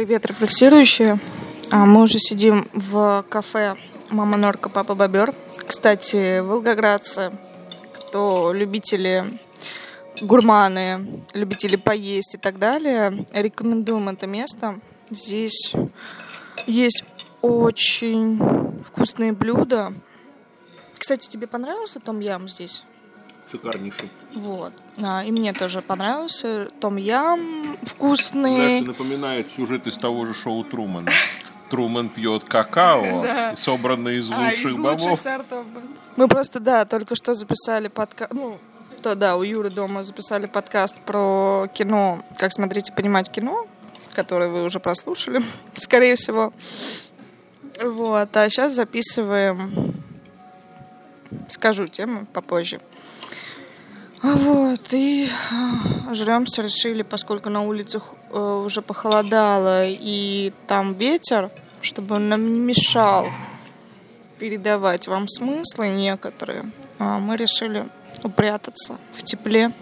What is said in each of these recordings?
Привет, рефлексирующие. А, Мы уже сидим в кафе «Мама Норка, папа Бобер». Кстати, волгоградцы, кто любители гурманы, любители поесть и так далее, рекомендуем это место. Здесь есть очень вкусные блюда. Кстати, тебе понравился том ям здесь? Шикарнейший. Вот. А, и мне тоже понравился том ям вкусный. это напоминает сюжет из того же шоу Трумана. Труман пьет какао, Да. собранное из А, лучших из бобов. сортов. Мы просто, да, только что записали подкаст, ну, то да, у Юры дома записали подкаст про кино, как смотреть и понимать кино, который вы уже прослушали, скорее всего. Вот, а сейчас записываем, скажу тему попозже. Вот, и а, жремся, решили, поскольку на улицах э, уже похолодало, и там ветер, чтобы он нам не мешал передавать вам смыслы некоторые, а мы решили упрятаться в тепле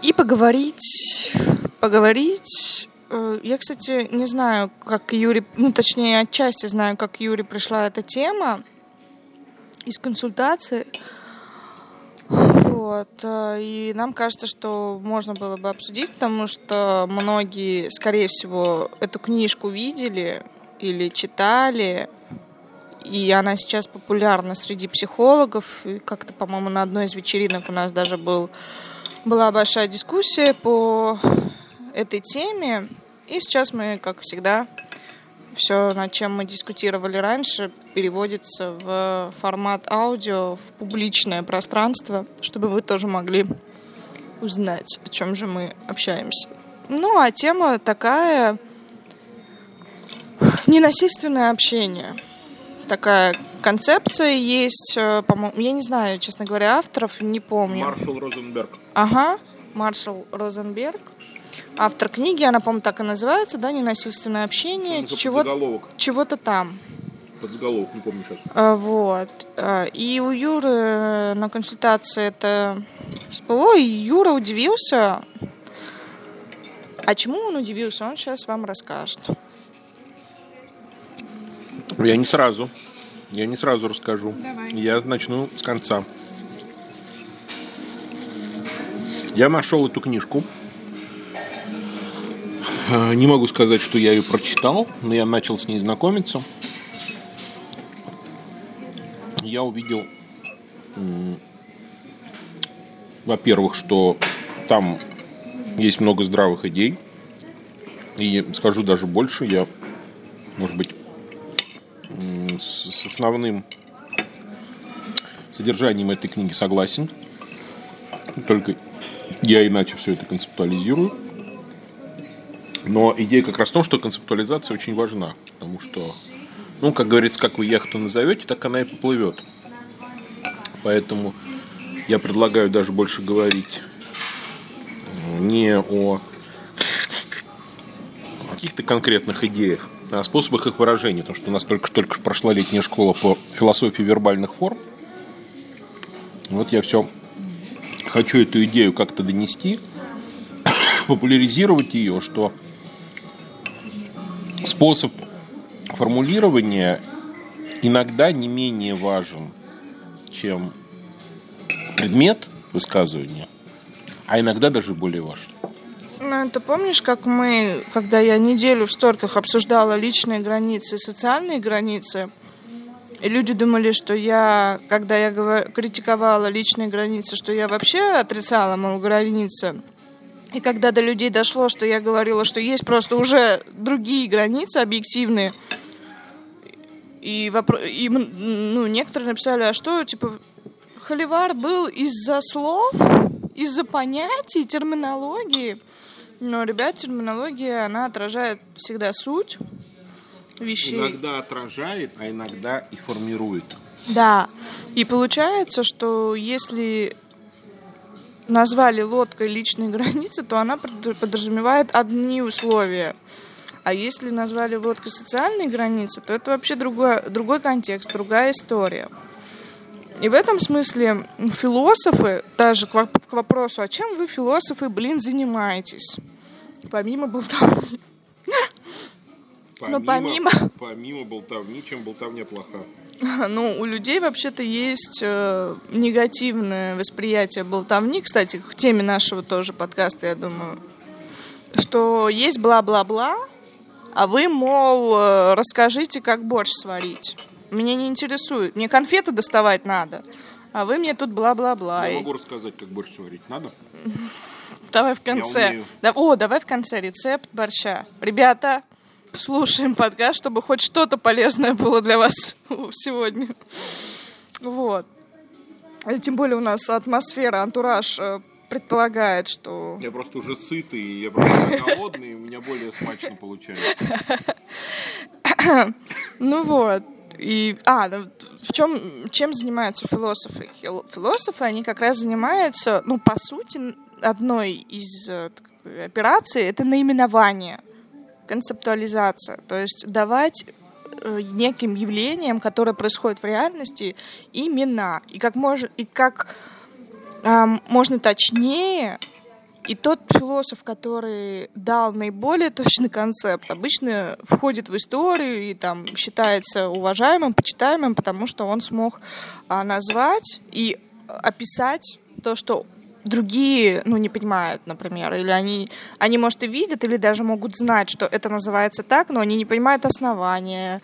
и поговорить, поговорить. Э, Я, кстати, не знаю, как Юре, ну, точнее, отчасти знаю, как Юре пришла эта тема из консультации. Вот. э, И нам кажется, что можно было бы обсудить, потому что многие, скорее всего, эту книжку видели или читали, и она сейчас популярна среди психологов. И как-то, по-моему, на одной из вечеринок у нас даже был, была большая дискуссия по этой теме. И сейчас мы, как всегда, все, над чем мы дискутировали раньше, переводится в формат аудио, в публичное пространство, чтобы вы тоже могли узнать, о чем же мы общаемся. Ну, а тема такая ненасильственное общение. Такая концепция есть, э, по-моему, я не знаю, честно говоря, авторов, не помню. Маршал Розенберг. Ага, Маршал Розенберг. Автор книги, она, по-моему, так и называется, да, «Ненасильственное общение», чего, подзаголовок. чего-то там. Подзаголовок, не помню сейчас. А, Вот. А, И у Юры на консультации это всплыло, и Юра удивился. А чему он удивился, он сейчас вам расскажет. Я не сразу. Я не сразу расскажу. Я начну с конца. Я нашел эту книжку. Э, Не могу сказать, что я ее прочитал, но я начал с ней знакомиться. Я увидел, во-первых, что там есть много здравых идей. И скажу даже больше, я, может быть, с основным содержанием этой книги согласен. Только я иначе все это концептуализирую. Но идея как раз в том, что концептуализация очень важна. Потому что, ну, как говорится, как вы яхту назовете, так она и поплывет. Поэтому я предлагаю даже больше говорить э, не о каких-то конкретных идеях, а о способах их выражения. Потому что у нас только, только прошла летняя школа по философии вербальных форм. Вот я все хочу эту идею как-то донести, популяризировать ее, что способ формулирования иногда не менее важен, чем предмет высказывания, а иногда даже более важен. Ну, ты помнишь, как мы, когда я неделю в сторках обсуждала личные границы социальные границы, и люди думали, что я, когда я критиковала личные границы, что я вообще отрицала, мол, границы. И когда до людей дошло, что я говорила, что есть просто уже другие границы объективные, и, вопро- и ну, некоторые написали, а что, типа, холивар был из-за слов, из-за понятий, терминологии. Но, ребят, терминология, она отражает всегда суть вещей. Иногда отражает, а иногда и формирует. Да. И получается, что если назвали лодкой личные границы, то она под- подразумевает одни условия. А если назвали лодкой социальные границы, то это вообще другой, другой контекст, другая история. И в этом смысле философы, даже к, воп- к вопросу, а чем вы, философы, блин, занимаетесь? Помимо болтовни. Но помимо... Помимо болтовни, чем болтовня плоха. Ну, у людей вообще-то есть э, негативное восприятие болтовни. Кстати, к теме нашего тоже подкаста, я думаю, что есть бла-бла-бла, а вы, мол, э, расскажите, как борщ сварить. Меня не интересует. Мне конфеты доставать надо. А вы мне тут бла-бла-бла. Я могу рассказать, как борщ сварить. Надо? Давай в конце. Да, о, давай в конце рецепт борща. Ребята, слушаем подкаст, чтобы хоть что-то полезное было для вас сегодня. Вот. Тем более у нас атмосфера, антураж э, предполагает, что... Я просто уже сытый, я просто голодный, у меня более смачно получается. Ну вот. И, а, ну, в чем, чем занимаются философы? Философы, они как раз занимаются, ну, по сути, одной из э, операций это наименование, концептуализация. То есть давать э, неким явлениям, которые происходят в реальности, имена. И как, мож, и как э, можно точнее и тот философ, который дал наиболее точный концепт, обычно входит в историю и там считается уважаемым, почитаемым, потому что он смог а, назвать и описать то, что другие, ну, не понимают, например, или они, они, может, и видят, или даже могут знать, что это называется так, но они не понимают основания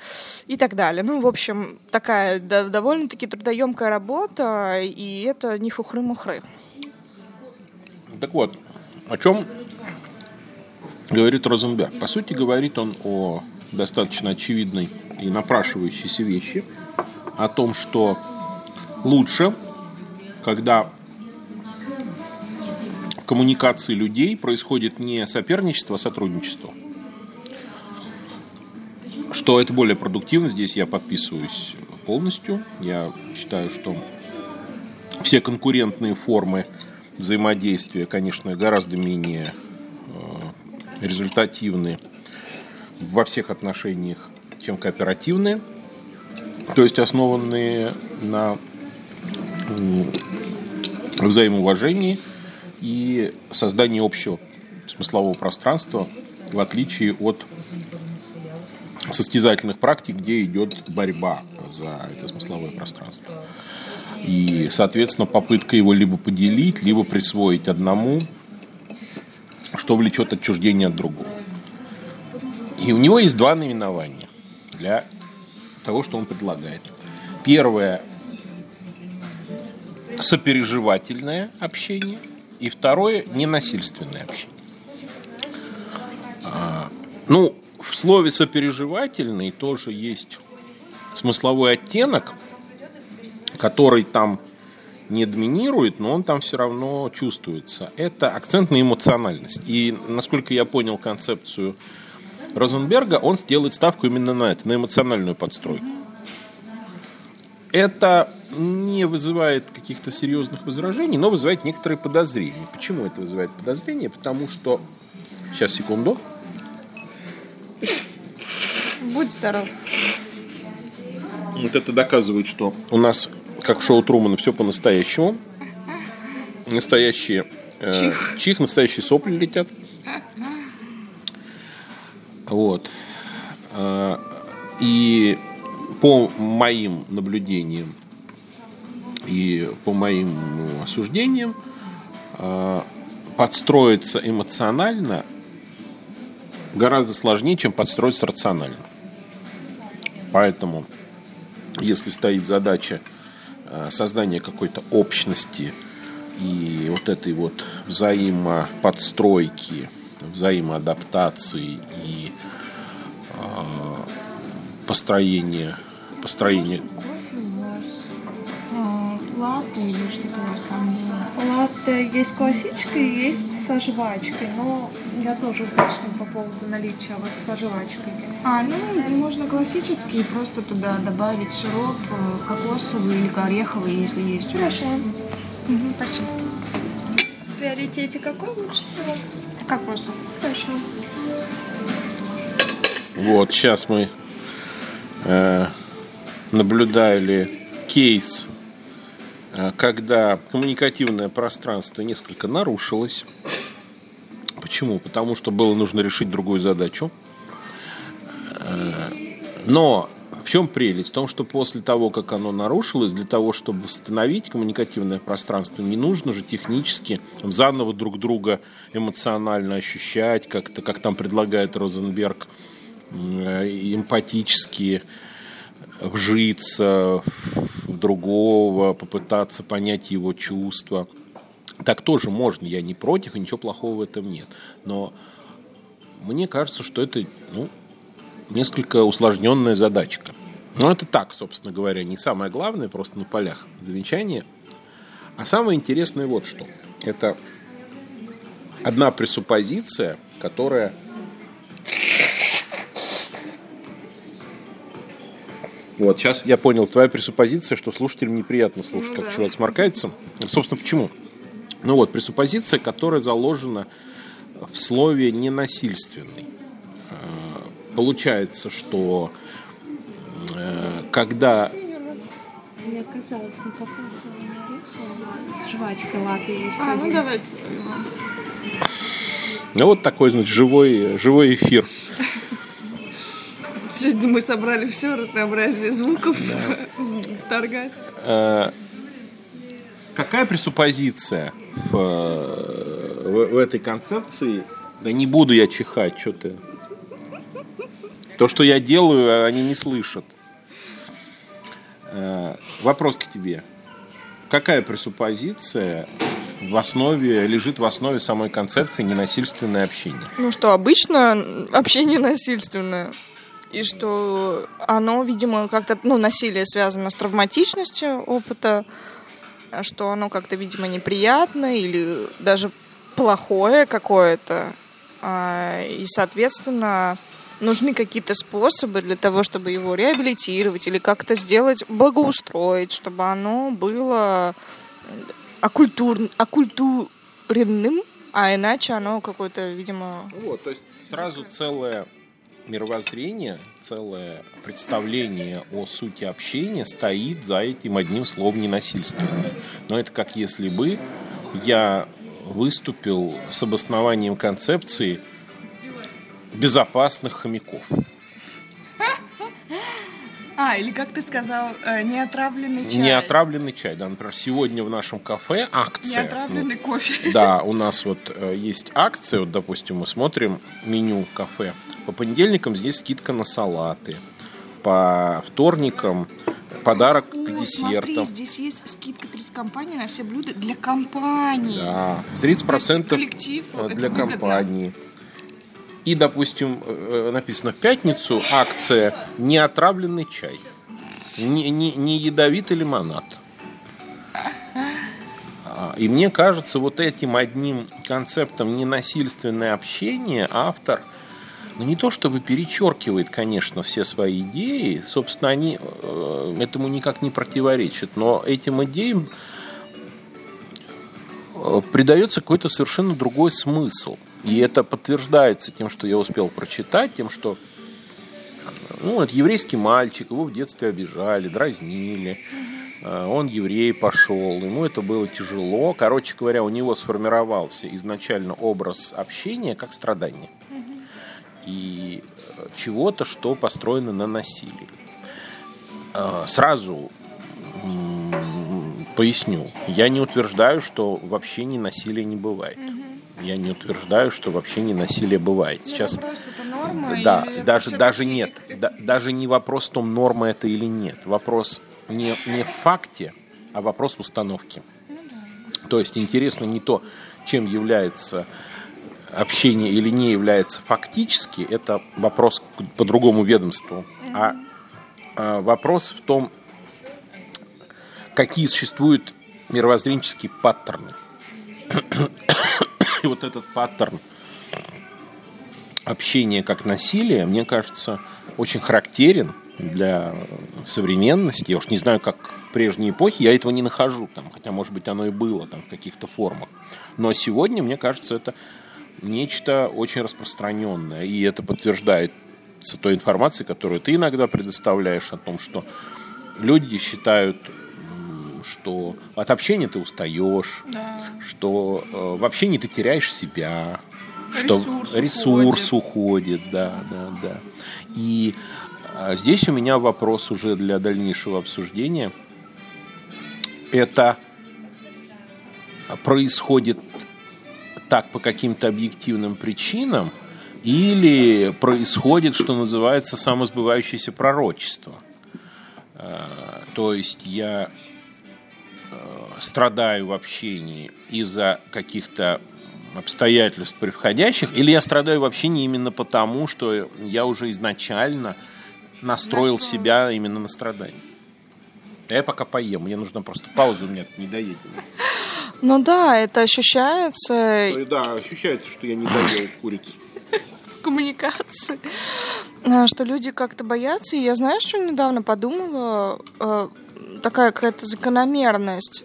и так далее. Ну, в общем, такая да, довольно-таки трудоемкая работа, и это не хухры-мухры. Так вот, о чем говорит Розенберг? По сути, говорит он о достаточно очевидной и напрашивающейся вещи, о том, что лучше, когда коммуникации людей происходит не соперничество, а сотрудничество. Что это более продуктивно, здесь я подписываюсь полностью. Я считаю, что все конкурентные формы взаимодействия, конечно, гораздо менее э, результативны во всех отношениях, чем кооперативные, то есть основанные на взаимоуважении и создании общего смыслового пространства, в отличие от состязательных практик, где идет борьба за это смысловое пространство. И, соответственно, попытка его либо поделить, либо присвоить одному, что влечет отчуждение от другого. И у него есть два наименования для того, что он предлагает. Первое – сопереживательное общение, и второе – ненасильственное общение. А, ну, в слове сопереживательный тоже есть смысловой оттенок – который там не доминирует, но он там все равно чувствуется. Это акцент на эмоциональность. И, насколько я понял концепцию Розенберга, он сделает ставку именно на это, на эмоциональную подстройку. Это не вызывает каких-то серьезных возражений, но вызывает некоторые подозрения. Почему это вызывает подозрения? Потому что... Сейчас, секунду. Будь здоров. Вот это доказывает, что у нас как в шоу Трумана, все по-настоящему. Настоящие э, чих. чих, настоящие сопли летят. Вот. Э, и по моим наблюдениям и по моим ну, осуждениям э, подстроиться эмоционально гораздо сложнее, чем подстроиться рационально. Поэтому, если стоит задача Э, создание какой-то общности и вот этой вот взаимоподстройки, взаимоадаптации и э, построения, построения или что-то у вас там было? Латте есть классическое, есть со жвачкой, но я тоже уточню по поводу наличия вот со жвачкой. А, ну, можно классический, просто туда добавить сироп э, кокосовый или ореховый, если есть. Хорошо. Угу, спасибо. В приоритете какой лучше всего? Кокосовый. Хорошо. Вот, сейчас мы э, наблюдали кейс когда коммуникативное пространство несколько нарушилось. Почему? Потому что было нужно решить другую задачу. Но в чем прелесть? В том, что после того, как оно нарушилось, для того, чтобы восстановить коммуникативное пространство, не нужно же технически заново друг друга эмоционально ощущать, как-то, как там предлагает Розенберг, эмпатически вжиться другого, попытаться понять его чувства. Так тоже можно, я не против, ничего плохого в этом нет. Но мне кажется, что это ну, несколько усложненная задачка. Но это так, собственно говоря, не самое главное, просто на полях замечания. А самое интересное вот что. Это одна пресуппозиция, которая Вот, сейчас я понял, твоя пресуппозиция, что слушателям неприятно слушать, ну, как да. человек сморкается. Собственно, почему? Ну вот, пресуппозиция, которая заложена в слове «ненасильственный». Э, получается, что э, когда... Мне казалось, не попался с жвачкой латы есть. А, ну давайте. Ну вот такой, значит, живой, живой эфир. Сегодня мы собрали все разнообразие звуков торгать. Э, какая пресуппозиция в, в, в этой концепции? Да не буду я чихать, что ты. То, что я делаю, они не слышат. Э, вопрос к тебе. Какая пресуппозиция в основе, лежит в основе самой концепции ненасильственное общение? Ну что, обычно общение насильственное и что оно, видимо, как-то, ну, насилие связано с травматичностью опыта, что оно как-то, видимо, неприятно или даже плохое какое-то. А, и, соответственно, нужны какие-то способы для того, чтобы его реабилитировать или как-то сделать, благоустроить, чтобы оно было оккультур... оккультуренным, а иначе оно какое-то, видимо... Вот, то есть сразу целое мировоззрение, целое представление о сути общения стоит за этим одним словом ненасильственное. Но это как если бы я выступил с обоснованием концепции безопасных хомяков. А, или как ты сказал, э, неотравленный чай. Неотравленный чай, да. Например, сегодня в нашем кафе акция. Неотравленный ну, кофе. Да, у нас вот э, есть акция, вот, допустим, мы смотрим меню кафе. По понедельникам здесь скидка на салаты. По вторникам подарок О, к десертам. Смотри, здесь есть скидка 30 компаний на все блюда для компании. Да, 30% коллектив, для компании. И, допустим, э, написано в пятницу акция «Неотравленный чай». Не, не, не ядовитый лимонад. А, и мне кажется, вот этим одним концептом ненасильственное общение автор – ну, не то чтобы перечеркивает, конечно, все свои идеи, собственно, они э, этому никак не противоречат, но этим идеям э, придается какой-то совершенно другой смысл. И это подтверждается тем, что я успел прочитать, тем, что ну, это еврейский мальчик, его в детстве обижали, дразнили. Э, он еврей пошел, ему это было тяжело. Короче говоря, у него сформировался изначально образ общения как страдания и э, чего-то, что построено на насилии. Э, сразу поясню. Я не утверждаю, что вообще ни насилия не бывает. Я не утверждаю, что вообще не насилие бывает. Сейчас, норма да, даже даже нет, да, даже не вопрос в том, норма это или нет. Вопрос не не в факте, а вопрос установки. Ну, да. То есть интересно не то, чем является общение или не является фактически, это вопрос по другому ведомству. А, а вопрос в том, какие существуют мировоззренческие паттерны. И вот этот паттерн общения как насилие, мне кажется, очень характерен для современности. Я уж не знаю, как прежней эпохи, я этого не нахожу, там, хотя, может быть, оно и было там, в каких-то формах. Но сегодня, мне кажется, это нечто очень распространенное. И это подтверждается той информацией, которую ты иногда предоставляешь о том, что люди считают что от общения ты устаешь, да. что э, в общении ты теряешь себя, что Ресурс ресурс уходит, да, да, да. И а, здесь у меня вопрос уже для дальнейшего обсуждения. Это происходит так по каким-то объективным причинам или происходит, что называется, самосбывающееся пророчество. А, то есть я э, страдаю в общении из-за каких-то обстоятельств приходящих, или я страдаю в общении именно потому, что я уже изначально настроил себя именно на страдание. А я пока поем, мне нужно просто паузу, у меня не доедем. Ну да, это ощущается Да, ощущается, что я не доел курицу. в коммуникации, а, что люди как-то боятся. И я, знаешь, что недавно подумала? Такая какая-то закономерность,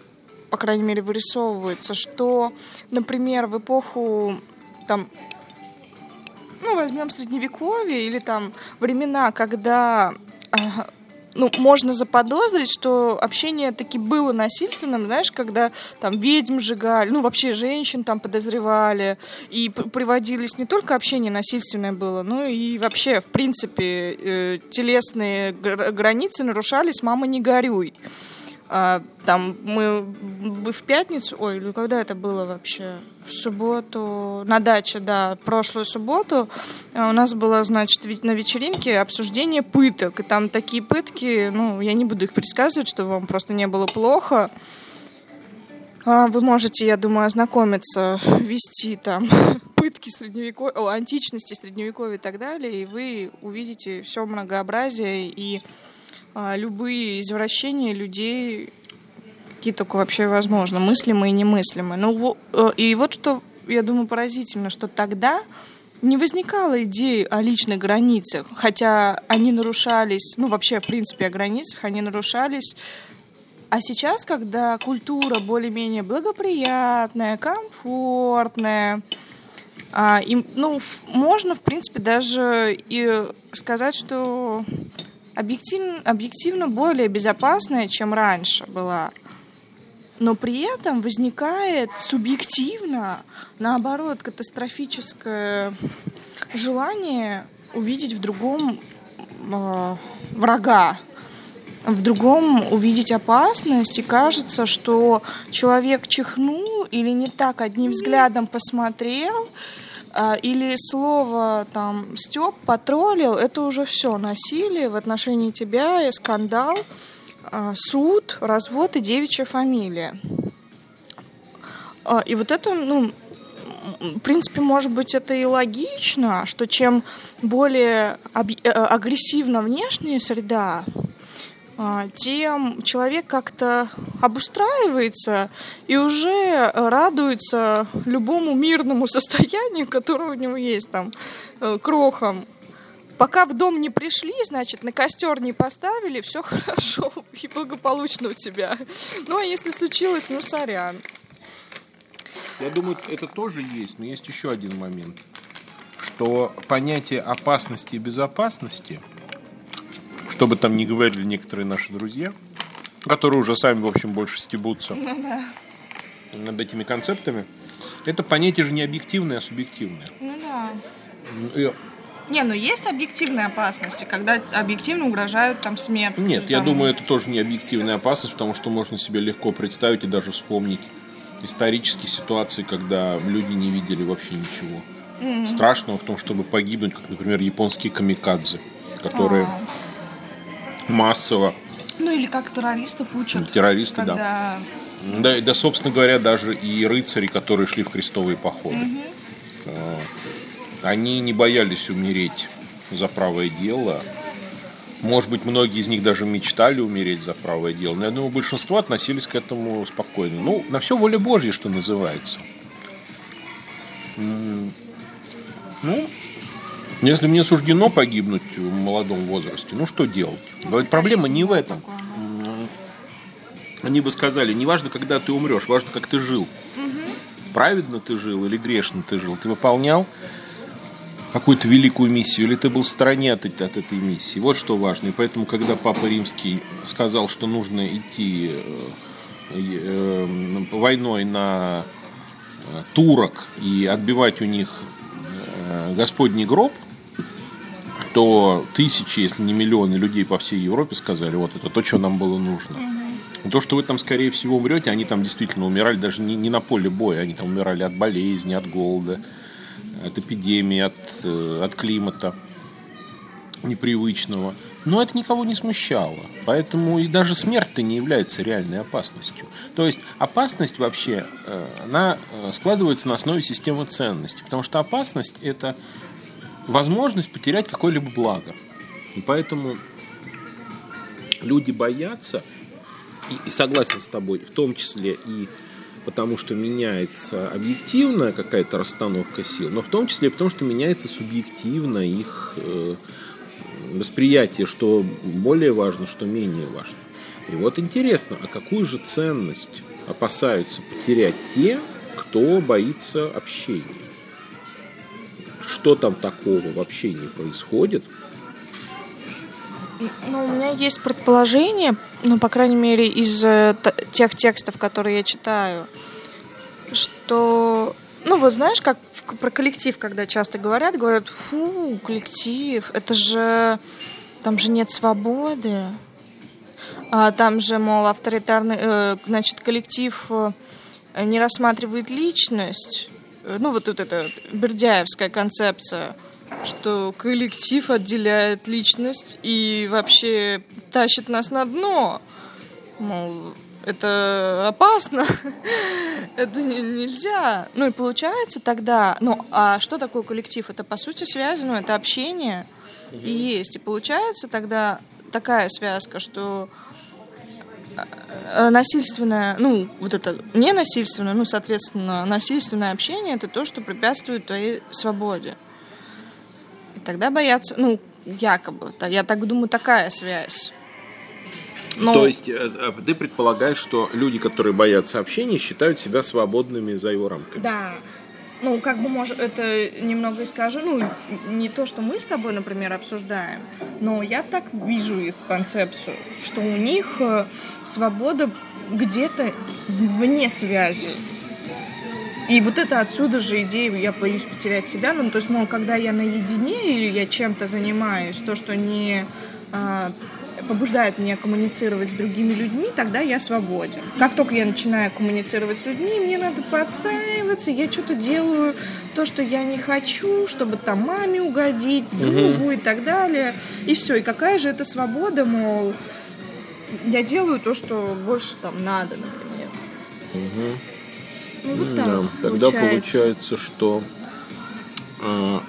по крайней мере, вырисовывается, что, например, в эпоху там ну, возьмем средневековье или там времена, когда ну, можно заподозрить, что общение таки было насильственным, знаешь, когда там ведьм сжигали, ну, вообще женщин там подозревали, и приводились не только общение насильственное было, но и вообще, в принципе, э, телесные гр- границы нарушались, мама, не горюй. А, там мы в пятницу, ой, или когда это было вообще? В субботу, на даче, да, прошлую субботу а, у нас было, значит, ведь на вечеринке обсуждение пыток. И там такие пытки, ну, я не буду их пересказывать, чтобы вам просто не было плохо. А, Вы можете, я думаю, ознакомиться, вести там пытки средневековья, античности, средневековья и так далее, и вы увидите все многообразие и а, любые извращения людей, какие только вообще возможно, мыслимые и немыслимые. Ну, э, и вот что, я думаю, поразительно, что тогда не возникало идеи о личных границах, хотя они нарушались, ну, вообще, в принципе, о границах, они нарушались а сейчас, когда культура более-менее благоприятная, комфортная, а, им, ну, можно, в принципе, даже и сказать, что объективно, объективно более безопасная, чем раньше была. Но при этом возникает субъективно, наоборот, катастрофическое желание увидеть в другом э, врага, в другом увидеть опасность, и кажется, что человек чихнул или не так одним взглядом посмотрел, а, или слово там Степ потроллил, это уже все насилие в отношении тебя, и скандал, суд, развод и девичья фамилия. А, И вот это, ну, в принципе, может быть, это и логично, что чем более э, агрессивна внешняя среда, а, тем человек как-то обустраивается и уже радуется любому мирному состоянию, которое у него есть там, э, крохом. Пока в дом не пришли, значит, на костер не поставили, все хорошо и благополучно у тебя. Ну, а если случилось, ну, сорян. Я думаю, это тоже есть, но есть еще один момент, что понятие опасности и безопасности, что бы там ни говорили некоторые наши друзья, которые уже сами, в общем, больше стебутся над этими концептами, это понятие же не объективное, а субъективное. Ну да. Не, ну есть объективные опасности, когда объективно угрожают там смерть. Нет, или я там- думаю, это тоже не объективная опасность, потому что можно себе легко представить и даже вспомнить исторические ситуации, когда люди не видели вообще ничего страшного в том, чтобы погибнуть, как, например, японские камикадзе, которые А. массово, Ну или как террористов учат. террористы, да. когда... да. и, Да, собственно говоря, даже и рыцари, которые шли в крестовые походы, э, они не боялись умереть за правое дело. Может быть, многие из них даже мечтали умереть за правое дело. Но я думаю, большинство относились к этому спокойно. Ну, на все воля Божья, что называется. Ну, если мне суждено погибнуть в молодом возрасте, ну что делать? Но ведь проблема не в этом. Они бы сказали, не важно, когда ты умрешь, важно, как ты жил. Праведно ты жил или грешно ты жил. Ты выполнял какую-то великую миссию, или ты был в стороне от, от этой миссии. Вот что важно. И поэтому, когда Папа Римский сказал, что нужно идти э, э, войной на э, турок и отбивать у них э, Господний гроб, то тысячи, если не миллионы людей по всей Европе сказали, вот это то, что нам было нужно. Угу. То, что вы там, скорее всего, умрете, они там действительно умирали даже не, не на поле боя, они там умирали от болезни, от голода, от эпидемии, от, э, от климата непривычного. Но это никого не смущало. Поэтому и даже смерть-то не является реальной опасностью. То есть опасность вообще, э, она э, складывается на основе системы ценностей. Потому что опасность – это возможность потерять какое-либо благо. И поэтому люди боятся, и, и согласен с тобой, в том числе и потому что меняется объективная какая-то расстановка сил, но в том числе и потому что меняется субъективно их э, восприятие, что более важно, что менее важно. И вот интересно, а какую же ценность опасаются потерять те, кто боится общения? Что там такого в общении происходит? Ну, у меня есть предположение, ну, по крайней мере, из э, тех текстов, которые я читаю, что, ну, вот знаешь, как про коллектив, когда часто говорят, говорят, фу, коллектив, это же, там же нет свободы, а там же, мол, авторитарный, э, значит, коллектив э, не рассматривает личность, ну, вот, вот эта бердяевская концепция, что коллектив отделяет личность и вообще тащит нас на дно. Мол, это опасно, это нельзя. Ну и получается тогда, ну а что такое коллектив? Это по сути связано, это общение и есть. И получается тогда такая связка, что э, насильственное, ну, вот это не насильственное, ну, соответственно, насильственное общение это то, что препятствует твоей свободе. И тогда боятся, ну, якобы, я так думаю, такая связь. Но... То есть э, э, ты предполагаешь, что люди, которые боятся общения, считают себя свободными за его рамками? Да. Ну, как бы, может, это немного скажу, ну, не то, что мы с тобой, например, обсуждаем, но я так вижу их концепцию, что у них э, свобода где-то вне связи. И вот это отсюда же идея, я боюсь потерять себя, ну, то есть, мол, когда я наедине или я чем-то занимаюсь, то, что не а, побуждает меня коммуницировать с другими людьми, тогда я свободен. Как только я начинаю коммуницировать с людьми, мне надо подстраиваться, я что-то делаю то, что я не хочу, чтобы там маме угодить, другу угу. и так далее. И все. И какая же это свобода, мол, я делаю то, что больше там надо, например. Угу. Ну, вот так да. Тогда получается, получается что а,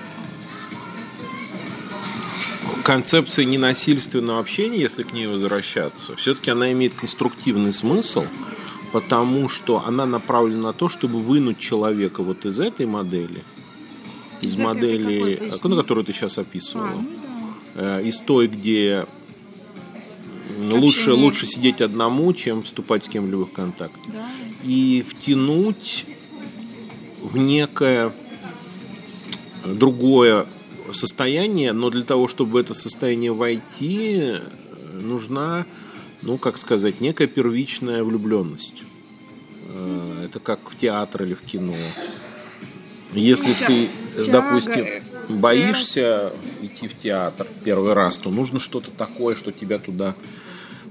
концепция ненасильственного общения, если к ней возвращаться, все-таки она имеет конструктивный смысл, потому что она направлена на то, чтобы вынуть человека вот из этой модели, из, из модели, ну, которую ты сейчас описывала, а, ну, да. Э, из той, где лучше, лучше сидеть одному, чем вступать с кем-либо в контакт. Да. И втянуть в некое другое состояние, но для того, чтобы в это состояние войти, нужна, ну, как сказать, некая первичная влюбленность. Э, это как в театр или в кино. Если ты, допустим, боишься идти в театр первый раз, то нужно что-то такое, что тебя туда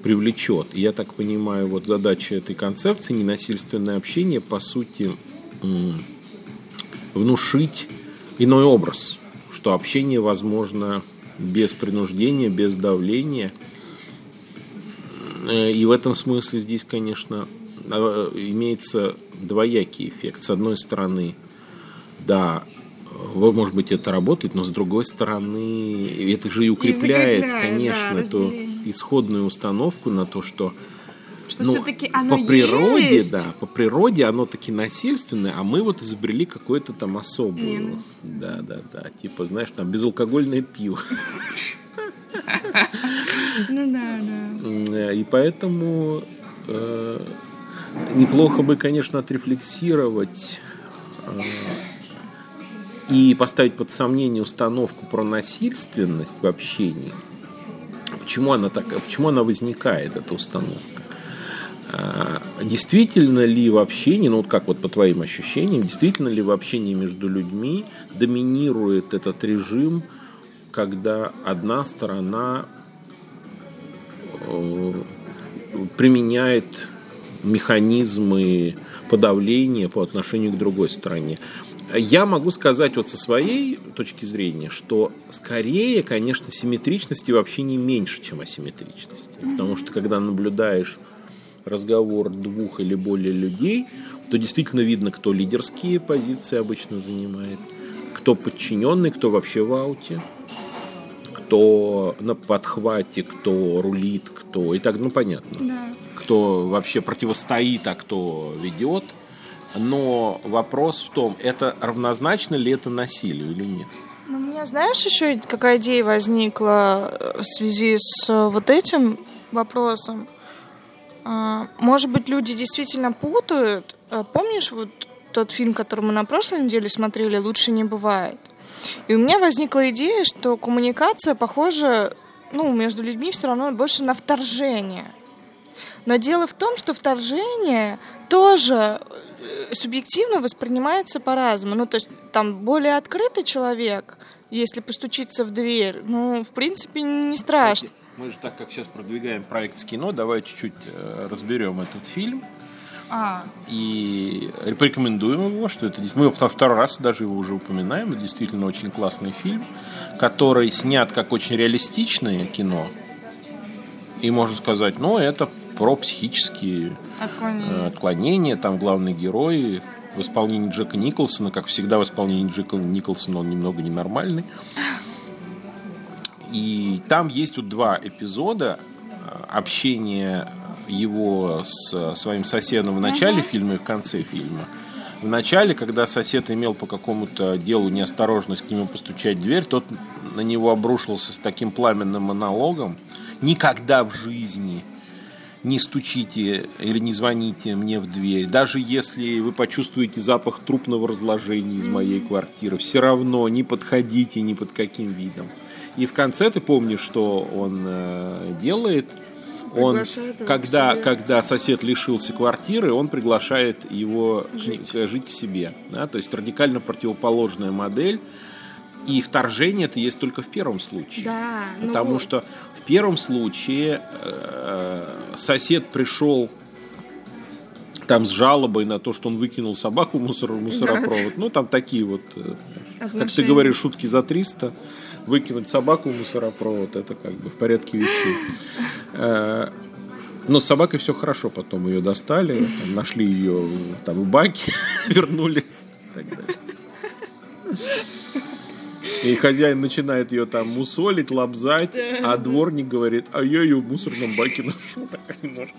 привлечет. И я так понимаю, вот задача этой концепции ненасильственное общение, по сути, внушить иной образ что общение возможно без принуждения, без давления. Э, и в этом смысле здесь, конечно, э, имеется двоякий эффект. С одной стороны, да, может быть, это работает, но с другой стороны, это же и укрепляет, и конечно, да, эту исходную установку на то, что что ну, все-таки оно по природе, есть. да, по природе оно таки насильственное, а мы вот изобрели какое-то там особое. Минус. Да, да, да. Типа, знаешь, там безалкогольное пиво. Ну да, да. Э, и поэтому э, неплохо бы, конечно, отрефлексировать э, и поставить под сомнение установку про насильственность в общении. Почему она так, почему она возникает, эта установка? Действительно ли в общении, ну вот как вот по твоим ощущениям, действительно ли в общении между людьми доминирует этот режим, когда одна сторона э, применяет механизмы подавления по отношению к другой стороне. Я могу сказать вот со своей точки зрения, что скорее, конечно, симметричности вообще не меньше, чем асимметричности. Потому что когда наблюдаешь разговор двух или более людей, то действительно видно, кто лидерские позиции обычно занимает, кто подчиненный, кто вообще в ауте, кто на подхвате, кто рулит, кто и так, ну понятно. Да. Кто вообще противостоит, а кто ведет – но вопрос в том, это равнозначно ли это насилию или нет. Ну, у меня, знаешь, еще какая идея возникла э, в связи с э, вот этим вопросом? А, может быть, люди действительно путают. А, помнишь вот тот фильм, который мы на прошлой неделе смотрели, «Лучше не бывает»? И у меня возникла идея, что коммуникация похожа ну, между людьми все равно больше на вторжение. Но дело в том, что вторжение тоже Э, субъективно воспринимается по-разному. Ну, то есть там более открытый человек, если постучиться в дверь, ну, в принципе, не страшно. Мы же так как сейчас продвигаем проект с кино, давай чуть-чуть э, разберем этот фильм. А. И порекомендуем его, что это мы второй раз даже его уже упоминаем. Это действительно очень классный фильм, который снят как очень реалистичное кино. И можно сказать, ну, это про психические отклонения. Э, отклонения. Там главный герой в исполнении Джека Николсона, как всегда в исполнении Джека Николсона он немного ненормальный. И там есть вот два эпизода э, общения его с своим соседом в начале фильма и в конце фильма. В начале, когда сосед имел по какому-то делу неосторожность к нему постучать в дверь, тот на него обрушился с таким пламенным монологом. Никогда в жизни не стучите или не звоните мне в дверь. Даже если вы почувствуете запах трупного разложения из моей квартиры, все равно не подходите ни под каким видом. И в конце ты помнишь, что он э, делает? Он, когда, когда сосед лишился квартиры, он приглашает его жить, к, жить к себе. Да? То есть радикально противоположная модель. И вторжение это есть только в первом случае. Да, потому ну... что в первом случае э, сосед пришел там с жалобой на то, что он выкинул собаку в мусор, мусоропровод. Да. Ну, там такие вот, Отношения. Э, как ты говоришь, шутки за 300. Выкинуть собаку в мусоропровод, это как бы в порядке вещей. Э, но с собакой все хорошо, потом ее достали, там, нашли ее там в баке, вернули и так далее. И хозяин начинает ее там мусолить, лобзать, а дворник говорит, а я ее в мусорном баке нашел. Так немножко.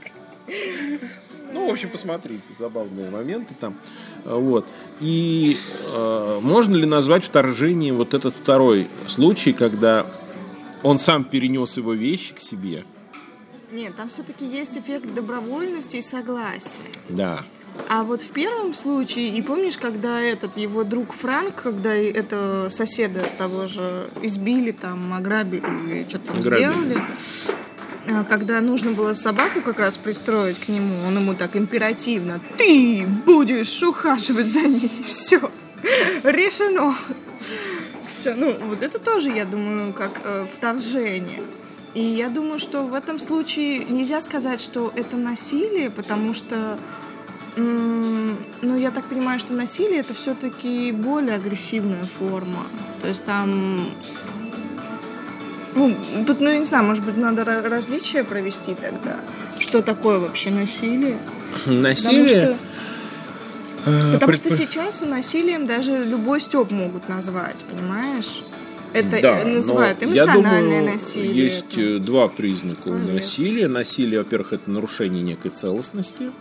Ну, в общем, посмотрите, забавные моменты там. Вот. И э, можно ли назвать вторжением вот этот второй случай, когда он сам перенес его вещи к себе? Нет, там все-таки есть эффект добровольности и согласия. Да. А вот в первом случае, и помнишь, когда этот его друг Франк, когда это соседа того же избили, там, ограбили или что-то там ограбили. сделали, когда нужно было собаку как раз пристроить к нему, он ему так императивно, ты будешь ухаживать за ней, все, решено. Все, ну, вот это тоже, я думаю, как э, вторжение. И я думаю, что в этом случае нельзя сказать, что это насилие, потому что ну, я так понимаю, что насилие это все-таки более агрессивная форма. То есть там ну, тут, ну, я не знаю, может быть, надо различия провести тогда. Что такое вообще насилие? Насилие? Потому что, потому что сейчас насилием даже любой степ могут назвать, понимаешь? Это да, называют эмоциональное я думаю, насилие. Есть это... Э, два признака у насилия. Насилие, во-первых, это нарушение некой целостности.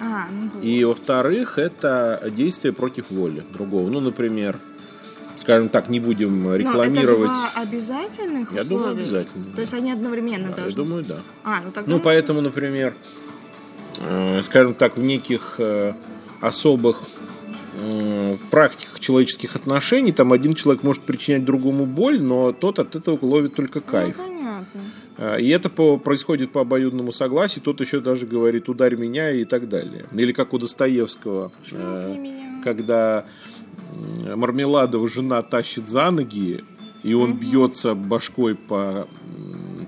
А, ну, и во-вторых, это действие против воли другого. Ну, например, скажем так, не будем рекламировать. Но это два обязательных Я условия? думаю, обязательно. То есть они одновременно да, должны? Я думаю, да. А, ну, тогда ну поэтому, например, э, скажем так, в неких э, особых э, практиках человеческих отношений там один человек может причинять другому боль, но тот от этого ловит только ну, кайф. Ну, понятно. И это по, происходит по обоюдному согласию. Тот еще даже говорит «ударь меня» и так далее. Или как у Достоевского, э, когда Мармеладова жена тащит за ноги, и он бьется башкой по,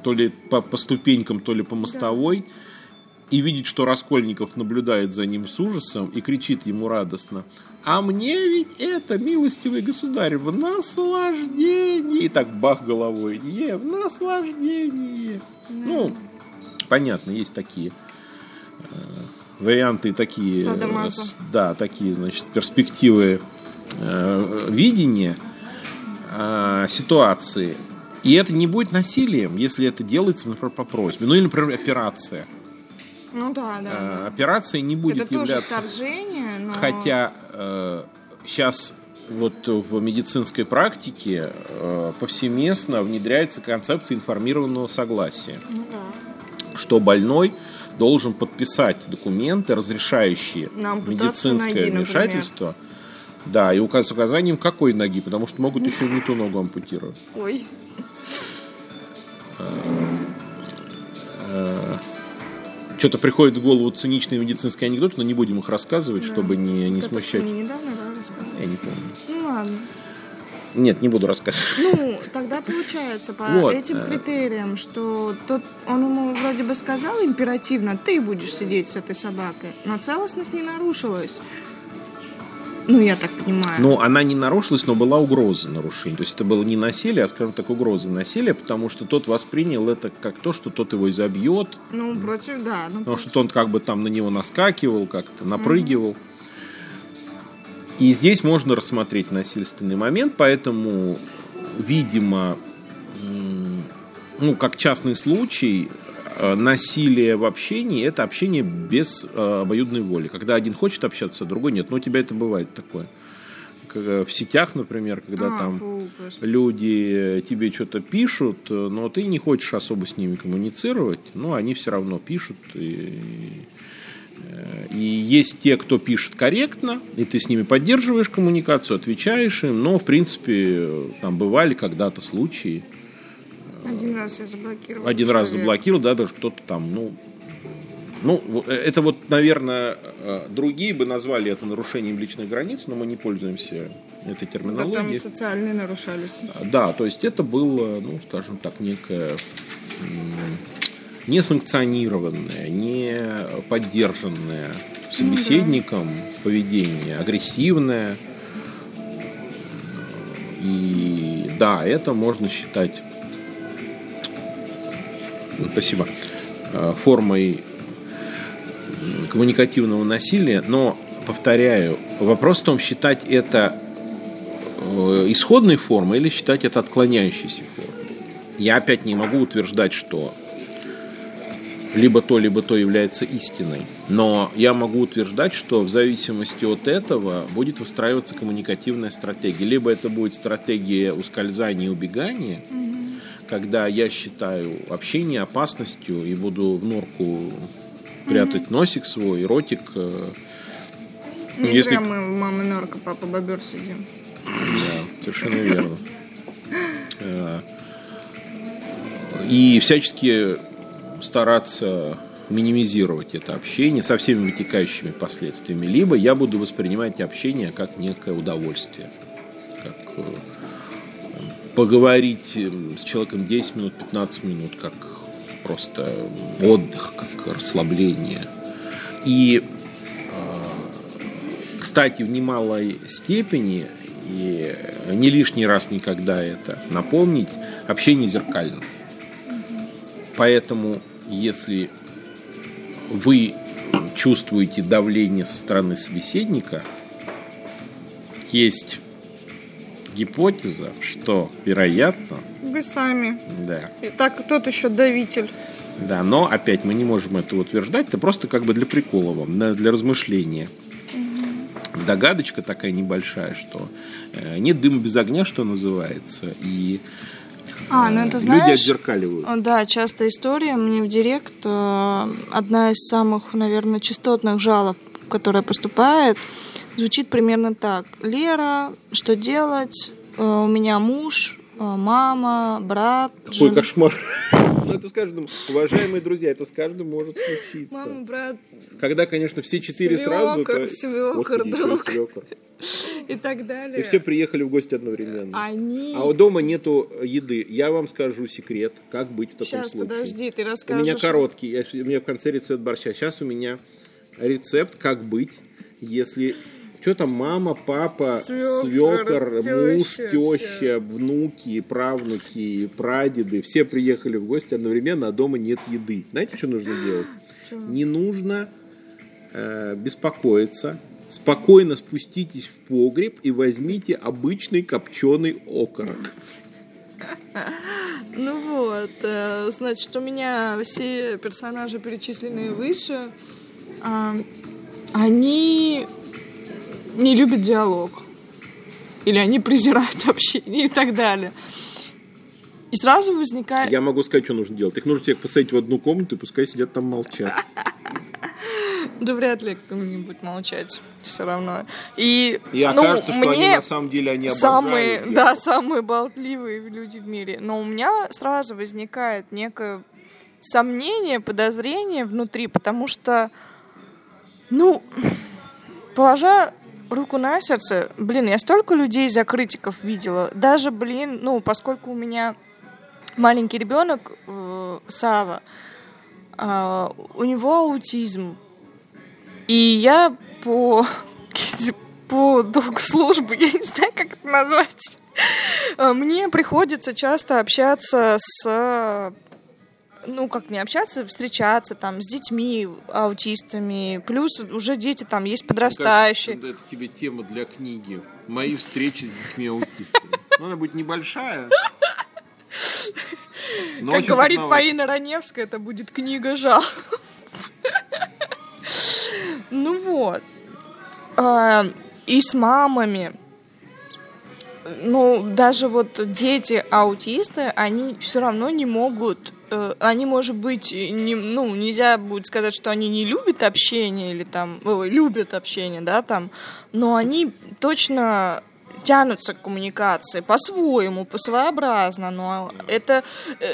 то ли по, по ступенькам, то ли по мостовой, и видит, что Раскольников наблюдает за ним с ужасом и кричит ему радостно «А мне ведь это, милостивый государь, в наслаждение!» И так бах головой «Не, в наслаждение!» Ну, понятно, есть такие э, варианты, такие, э, да, такие, значит, перспективы э, видения э, ситуации. И это не будет насилием, если это делается, например, по просьбе. Ну или, например, операция. Ну да, да. Э, операция не будет Это тоже являться... вторжение, но... Хотя сейчас вот в медицинской практике э, повсеместно внедряется концепция информированного согласия, Ну да. что больной должен подписать документы, разрешающие На ампутацию медицинское ноги, например. Да, и указ с указанием какой ноги, потому что могут еще не ту ногу ампутировать. Ой. Что-то приходит в голову циничные медицинские анекдоты, но не будем их рассказывать, чтобы не, не смущать. Мне недавно да. Я не помню. Ну ладно. Нет, не буду рассказывать. Ну, тогда получается по Вот, этим э. критериям, что тот, он ему вроде бы сказал императивно, ты будешь сидеть с этой собакой, но целостность не нарушилась. Ну, я так понимаю. Ну, она не нарушилась, но была угроза нарушения. То есть это было не насилие, а, скажем так, угроза насилия, потому что тот воспринял это как то, что тот его изобьет, Ну, против, да. Ну, потому что тот как бы там на него наскакивал, как-то напрыгивал. И здесь можно рассмотреть насильственный момент, поэтому, видимо, ну, как частный случай, насилие в общении – это общение без э, обоюдной воли. Когда один хочет общаться, а другой нет. Но у тебя это бывает такое. Э, В сетях, например, когда А, там фу, люди тебе что-то пишут, э, но ты не хочешь особо с ними коммуницировать, но они все равно пишут. И, э, и есть те, кто пишет корректно, и ты с ними поддерживаешь коммуникацию, отвечаешь им, но, в принципе, э, там бывали когда-то случаи. Один раз я заблокировала. Один раз человека. заблокировал, да, даже кто-то там, ну, ну, э, это вот, наверное, э, другие бы назвали это нарушением личных границ, но мы не пользуемся этой Да, терминологией. там социальные нарушались. Да, то есть это было, ну, скажем так, некое несанкционированное, не поддержанное собеседником поведение, агрессивное. И да, это можно считать, ну, спасибо, э, формой коммуникативного насилия, но, повторяю, вопрос в том, считать это э, исходной формой или считать это отклоняющейся формой. Я опять не могу утверждать, что либо то, либо то является истиной. Но я могу утверждать, что в зависимости от этого будет выстраиваться коммуникативная стратегия. Либо это будет стратегия ускользания и убегания, когда я считаю общение опасностью и буду в норку прятать носик свой, ротик. Не Если- мы мама норка, папа бобер сидим. Да, совершенно верно. Э, И всячески стараться минимизировать это общение со всеми вытекающими последствиями. Либо я буду воспринимать общение как некое удовольствие. Как э, поговорить э, с человеком 10 минут, 15 минут, как просто отдых, как расслабление. И кстати, в немалой степени, и не лишний раз никогда это напомнить, общение зеркально. Поэтому, если вы чувствуете давление со стороны собеседника, есть гипотеза, что, вероятно, Вы сами. да, И так тот еще давитель. да, но опять мы не можем это утверждать, это просто как бы для прикола вам, для размышления. Догадочка такая небольшая, что э, нет дыма без огня, что называется, и А, ну это люди знаешь... отзеркаливают. О, Да, частая история. Мне в директ э, одна из самых, наверное, частотных жалоб, которая поступает, звучит примерно так. Лера, что делать? Э, У меня муж а, мама, брат, Какой жена. кошмар. Ну, это с каждым, уважаемые друзья, это с каждым может случиться. Мама, брат Когда, конечно, все четыре сразу, то... И друг. и так далее. И все приехали в гости одновременно. Они... А у дома нету еды. Я вам скажу секрет, как быть в таком Сейчас, случае. подожди, ты У расскажешь. меня короткий. Я- у меня в конце рецепт борща. Сейчас у меня рецепт, как быть, если... Что там, мама, папа, свекор, муж, теща, внуки, правнуки, прадеды, все приехали в гости одновременно, а дома нет еды. Знаете, что нужно делать? Не нужно э, беспокоиться. Спокойно спуститесь в погреб и возьмите обычный копченый окорок. Ну вот, э, значит, у меня все персонажи, перечисленные выше, а, они не любят диалог. Или они презирают общение и так далее. И сразу возникает... Я могу сказать, что нужно делать. Их нужно всех посадить в одну комнату и пускай сидят там молчат. Да вряд ли кто-нибудь молчать все равно. И, И ну, окажется, что они мне на самом деле они самые, обожают. да, самые болтливые люди в мире. Но у меня сразу возникает некое сомнение, подозрение внутри, потому что, ну, положа руку на сердце, блин, я столько людей закрытиков видела. Даже, блин, ну, поскольку у меня маленький ребенок, э, Сава, а, у него аутизм. И я по, по долгу службы, я не знаю, как это назвать, а, мне приходится часто общаться с ну, как не общаться, встречаться там с детьми, аутистами, плюс уже дети там есть подрастающие. Это тебе тема для книги. Мои встречи с детьми аутистами. Ну, она будет небольшая. но Как говорит. Фаина Раневская, это будет книга жалоб. Ну вот. А, И с мамами. Ну, даже вот дети аутисты, они все равно не могут э, они, может быть, не, ну, нельзя будет сказать, что они не любят общение или там, ой, любят общение, да, там, но они точно тянутся к коммуникации по-своему, по-своеобразно, но это э,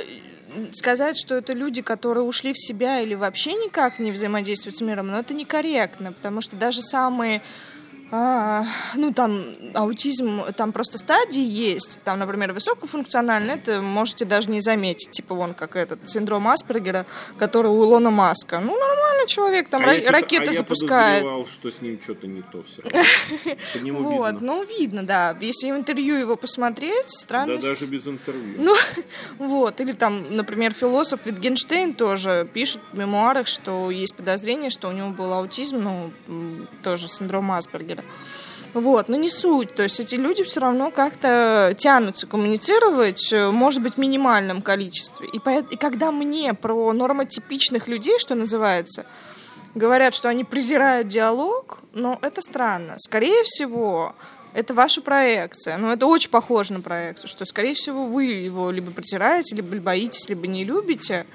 сказать, что это люди, которые ушли в себя или вообще никак не взаимодействуют с миром, но это некорректно, потому что даже самые а, ну, там, аутизм, там просто стадии есть. Там, например, высокофункциональный, это можете даже не заметить. Типа, вон, как этот синдром Аспергера, который у Илона Маска. Ну, нормальный человек, там А ра- я тут- ракеты а я запускает. подозревал, что с ним что-то не то все Вот, ну, видно, да. Если в интервью его посмотреть, Да странность... даже без интервью. Ну, вот. Или там, например, философ Витгенштейн тоже пишет в мемуарах, что есть подозрение, что у него был аутизм, ну, тоже синдром Аспергера. Вот, но не суть. То есть эти люди все равно как-то тянутся коммуницировать, э, может быть, в минимальном количестве. И, поэт- и когда мне про нормотипичных людей, что называется, говорят, что они презирают диалог, но это странно. Скорее всего, это ваша проекция. Ну, это очень похоже на проекцию, что, скорее всего, вы его либо презираете, либо боитесь, либо не любите,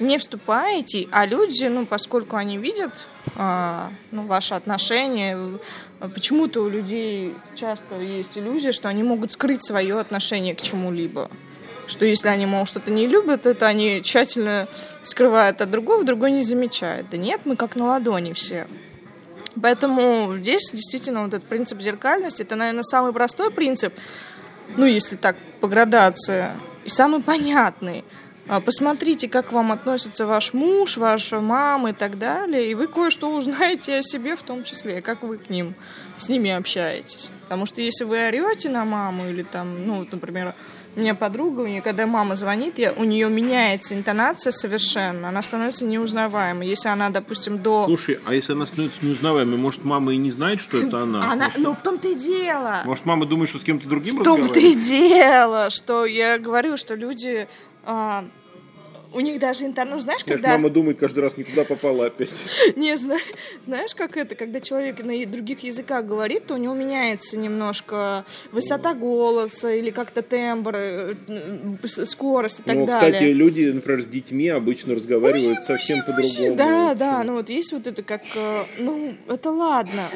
не вступаете, а люди, ну, поскольку они видят ну, ваши отношения, почему-то у людей часто есть иллюзия, что они могут скрыть свое отношение к чему-либо. Что если они, мол, что-то не любят, это они тщательно скрывают от другого, другой не замечает. Да нет, мы как на ладони все. Поэтому здесь действительно вот этот принцип зеркальности, это, наверное, самый простой принцип, ну, если так по градации, и самый понятный. А, Посмотрите, как к вам относится ваш муж, ваша мама и так далее, и вы кое-что узнаете о себе в том числе, как вы к ним, с ними общаетесь. Потому что если вы орете на маму или там, ну, вот, например, у меня подруга, у нее, когда мама звонит, я, у нее меняется интонация совершенно, она становится неузнаваемой. Если она, допустим, до... Слушай, а если она становится неузнаваемой, может, мама и не знает, что это она? Она, Может, ну, в том-то и дело. Может, мама думает, что с кем-то другим В том-то и дело, что я говорю, что люди... а, у них даже интернет, ну знаешь, когда... мама думает каждый раз, никуда попала опять. Не знаешь, как это, когда человек на других языках говорит, то у него меняется немножко высота голоса или как-то тембр, э, э, скорость и так ну, далее. кстати, люди, например, с детьми обычно разговаривают совсем по-другому. Да, да, ну вот есть вот это как, э, ну, это ладно.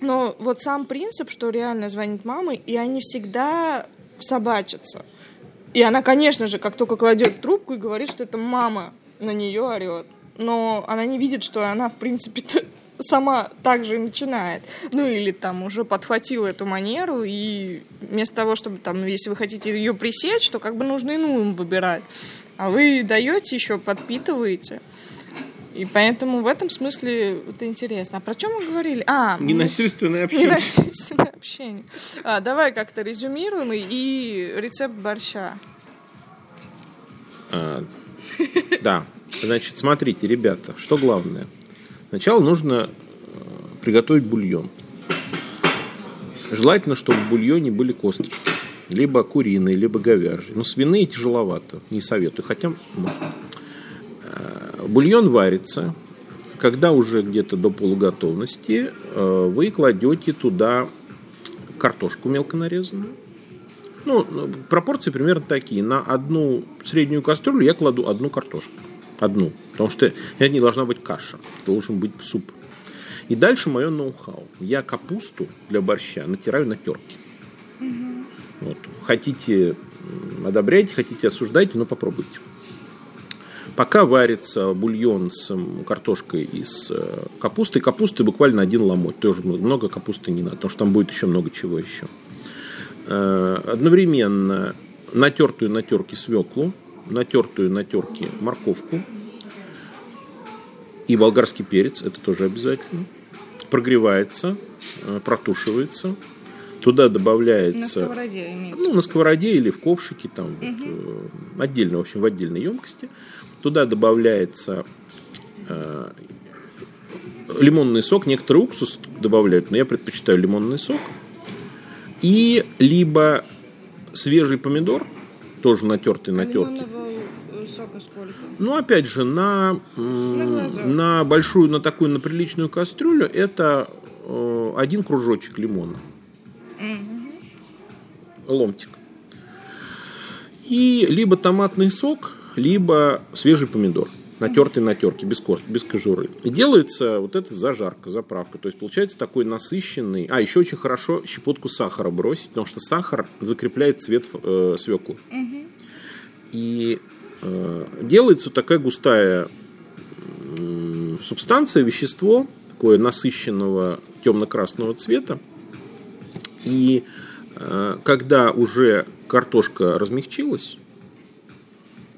Но вот сам принцип, что реально звонит мама, и они всегда собачиться. И она, конечно же, как только кладет трубку и говорит, что это мама на нее орет. Но она не видит, что она, в принципе, сама также начинает. Ну или там уже подхватила эту манеру, и вместо того, чтобы там, если вы хотите ее пресечь, то как бы нужно иную выбирать. А вы даете еще, подпитываете. И поэтому в этом смысле это интересно. А про чем мы говорили? А, Ненасильственное общение. Ненасильственное общение. А, давай как-то резюмируем и, и рецепт борща. А, да. Значит, смотрите, ребята, что главное. Сначала нужно э, приготовить бульон. Желательно, чтобы в бульоне были косточки. Либо куриные, либо говяжьи. Но свиные тяжеловато, не советую, хотя можно. Бульон варится. Когда уже где-то до полуготовности, э, вы кладете туда картошку мелко нарезанную. Ну, пропорции примерно такие. На одну среднюю кастрюлю я кладу одну картошку. Одну. Потому что это не должна быть каша. Это должен быть суп. И дальше мое ноу-хау. Я капусту для борща натираю на терке. Угу. Вот. Хотите одобряйте, хотите осуждайте, но попробуйте. Пока варится бульон с картошкой и с э, капустой, капусты буквально один ломоть. Тоже много капусты не надо, потому что там будет еще много чего еще. Э, одновременно натертую на терке свеклу натертую на терке морковку и болгарский перец, это тоже обязательно. Прогревается, э, протушивается. Туда добавляется... На сковороде имеется. Ну, на сковороде или в ковшике, там, угу. вот, отдельно, в общем, в отдельной емкости. Туда добавляется э, лимонный сок. Некоторые уксус добавляют, но я предпочитаю лимонный сок. И либо свежий помидор, тоже натертый, натертый. А сока сколько? Ну, опять же, на, на, на большую, на такую, на приличную кастрюлю это э, один кружочек лимона. Угу. Ломтик. И либо томатный сок, либо свежий помидор натертый на терке, без, кост, без кожуры. И делается вот эта зажарка, заправка. То есть получается такой насыщенный... А, еще очень хорошо щепотку сахара бросить, потому что сахар закрепляет цвет э, свеклы. Угу. И э, делается такая густая э, субстанция, вещество, такое насыщенного темно-красного цвета. И э, когда уже картошка размягчилась,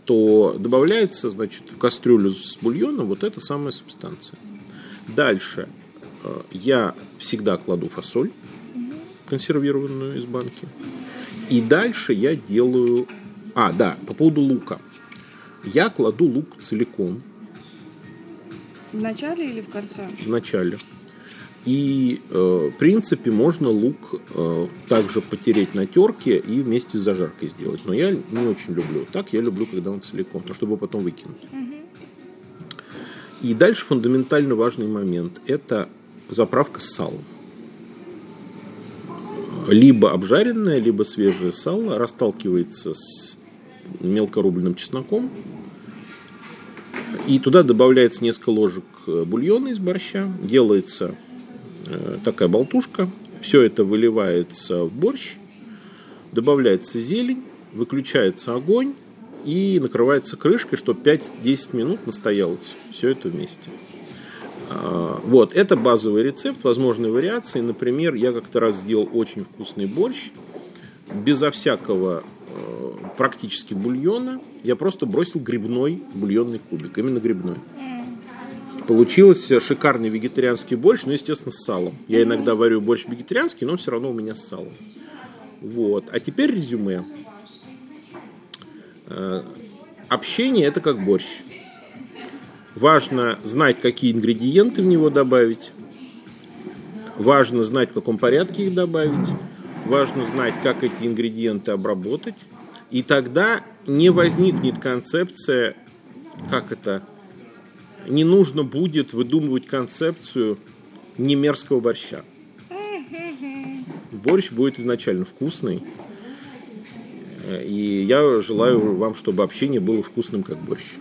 то добавляется, значит, в кастрюлю с бульоном вот эта самая субстанция. Дальше э, я всегда кладу фасоль консервированную из банки. И дальше я делаю... А, да, по поводу лука. Я кладу лук целиком. В начале или в конце? В начале. И, э, в принципе, можно лук э, также потереть на терке и вместе с зажаркой сделать. Но я не очень люблю. Так я люблю, когда он целиком, то чтобы потом выкинуть. И дальше фундаментально важный момент. Это заправка с салом. Либо обжаренное, либо свежее сало расталкивается с мелкорубленным чесноком. И туда добавляется несколько ложек э, бульона из борща. Делается такая болтушка. Все это выливается в борщ, добавляется зелень, выключается огонь и накрывается крышкой, чтобы 5-10 минут настоялось все это вместе. А, вот, это базовый рецепт, возможные вариации. Например, я как-то раз сделал очень вкусный борщ, безо всякого э, практически бульона. Я просто бросил грибной бульонный кубик, именно грибной. Получился шикарный вегетарианский борщ, но, естественно, с салом. Я иногда варю борщ вегетарианский, но все равно у меня с салом. Вот. А теперь резюме. Э, общение – это как борщ. Важно знать, какие ингредиенты в него добавить. Важно знать, в каком порядке их добавить. Важно знать, как эти ингредиенты обработать. И тогда не возникнет концепция, как это, не нужно будет выдумывать концепцию немерзкого борща. Борщ будет изначально вкусный. И я желаю вам, чтобы общение было вкусным, как борщ.